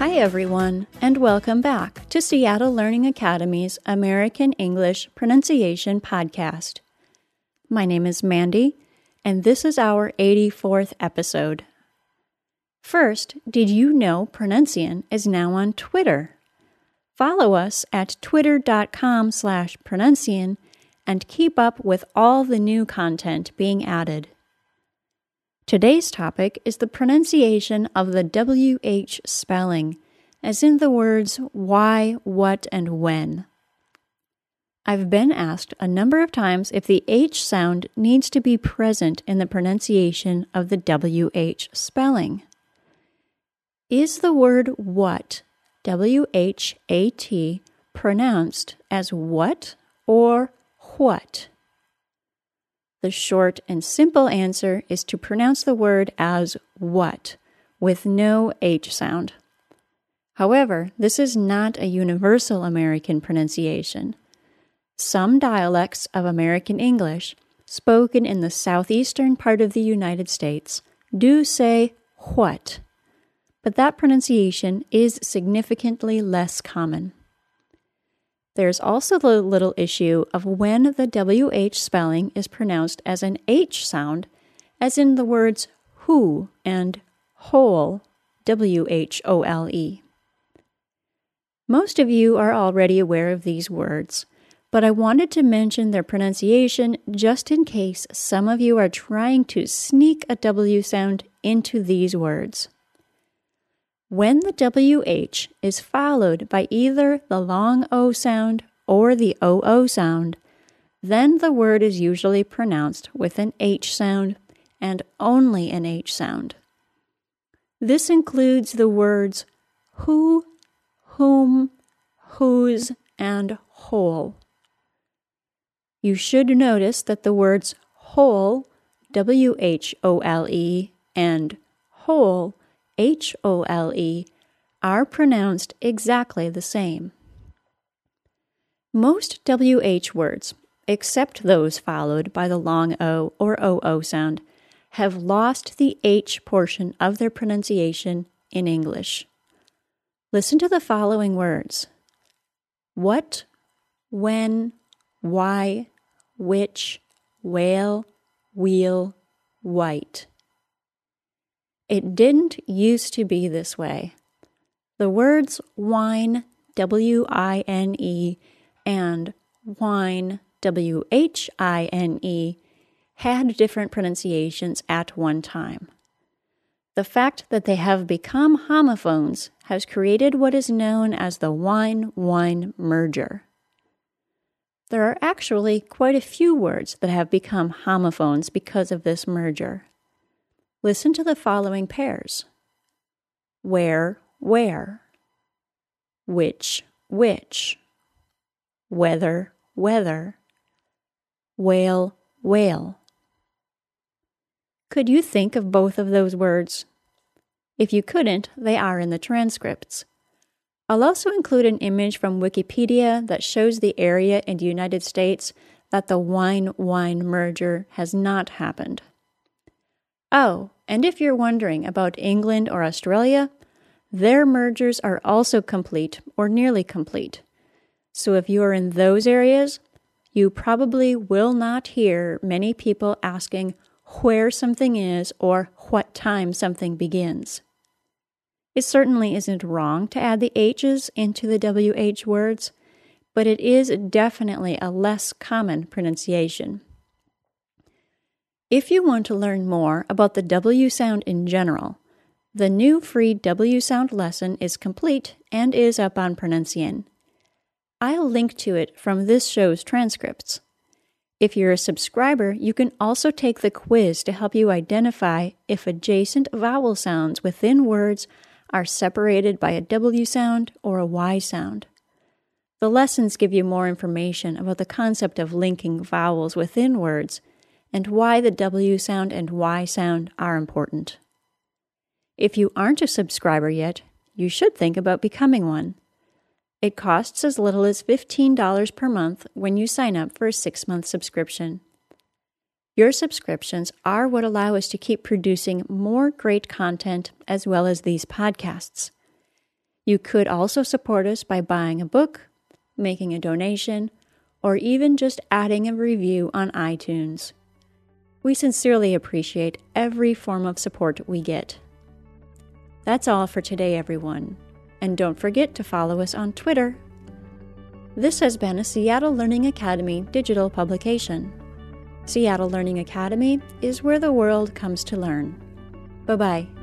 Hi, everyone, and welcome back to Seattle Learning Academy's American English Pronunciation Podcast. My name is Mandy, and this is our 84th episode. First, did you know Pronuncian is now on Twitter? Follow us at twitter.com slash pronuncian and keep up with all the new content being added. Today's topic is the pronunciation of the WH spelling, as in the words why, what, and when. I've been asked a number of times if the H sound needs to be present in the pronunciation of the WH spelling. Is the word what, W H A T, pronounced as what or what? The short and simple answer is to pronounce the word as what, with no H sound. However, this is not a universal American pronunciation. Some dialects of American English, spoken in the southeastern part of the United States, do say what, but that pronunciation is significantly less common. There's also the little issue of when the WH spelling is pronounced as an H sound, as in the words who and whole, W H O L E. Most of you are already aware of these words, but I wanted to mention their pronunciation just in case some of you are trying to sneak a W sound into these words. When the WH is followed by either the long O sound or the OO sound, then the word is usually pronounced with an H sound and only an H sound. This includes the words who, whom, whose, and whole. You should notice that the words whole, W H O L E, and hole, H O L E, are pronounced exactly the same. Most WH words, except those followed by the long O or OO sound, have lost the H portion of their pronunciation in English. Listen to the following words What, when, why, which, whale, wheel, white. It didn't used to be this way. The words wine, W I N E, and whine, W H I N E, had different pronunciations at one time. The fact that they have become homophones has created what is known as the wine whine merger. There are actually quite a few words that have become homophones because of this merger. Listen to the following pairs where, where, which, which, whether, whether, whale, whale. Could you think of both of those words? If you couldn't, they are in the transcripts. I'll also include an image from Wikipedia that shows the area in the United States that the wine whine merger has not happened. Oh, and if you're wondering about England or Australia, their mergers are also complete or nearly complete. So if you are in those areas, you probably will not hear many people asking where something is or what time something begins. It certainly isn't wrong to add the H's into the WH words, but it is definitely a less common pronunciation. If you want to learn more about the W sound in general, the new free W sound lesson is complete and is up on Pronuncian. I'll link to it from this show's transcripts. If you're a subscriber, you can also take the quiz to help you identify if adjacent vowel sounds within words are separated by a W sound or a Y sound. The lessons give you more information about the concept of linking vowels within words and why the W sound and Y sound are important. If you aren't a subscriber yet, you should think about becoming one. It costs as little as $15 per month when you sign up for a six month subscription. Your subscriptions are what allow us to keep producing more great content as well as these podcasts. You could also support us by buying a book, making a donation, or even just adding a review on iTunes. We sincerely appreciate every form of support we get. That's all for today, everyone. And don't forget to follow us on Twitter. This has been a Seattle Learning Academy digital publication. Seattle Learning Academy is where the world comes to learn. Bye bye.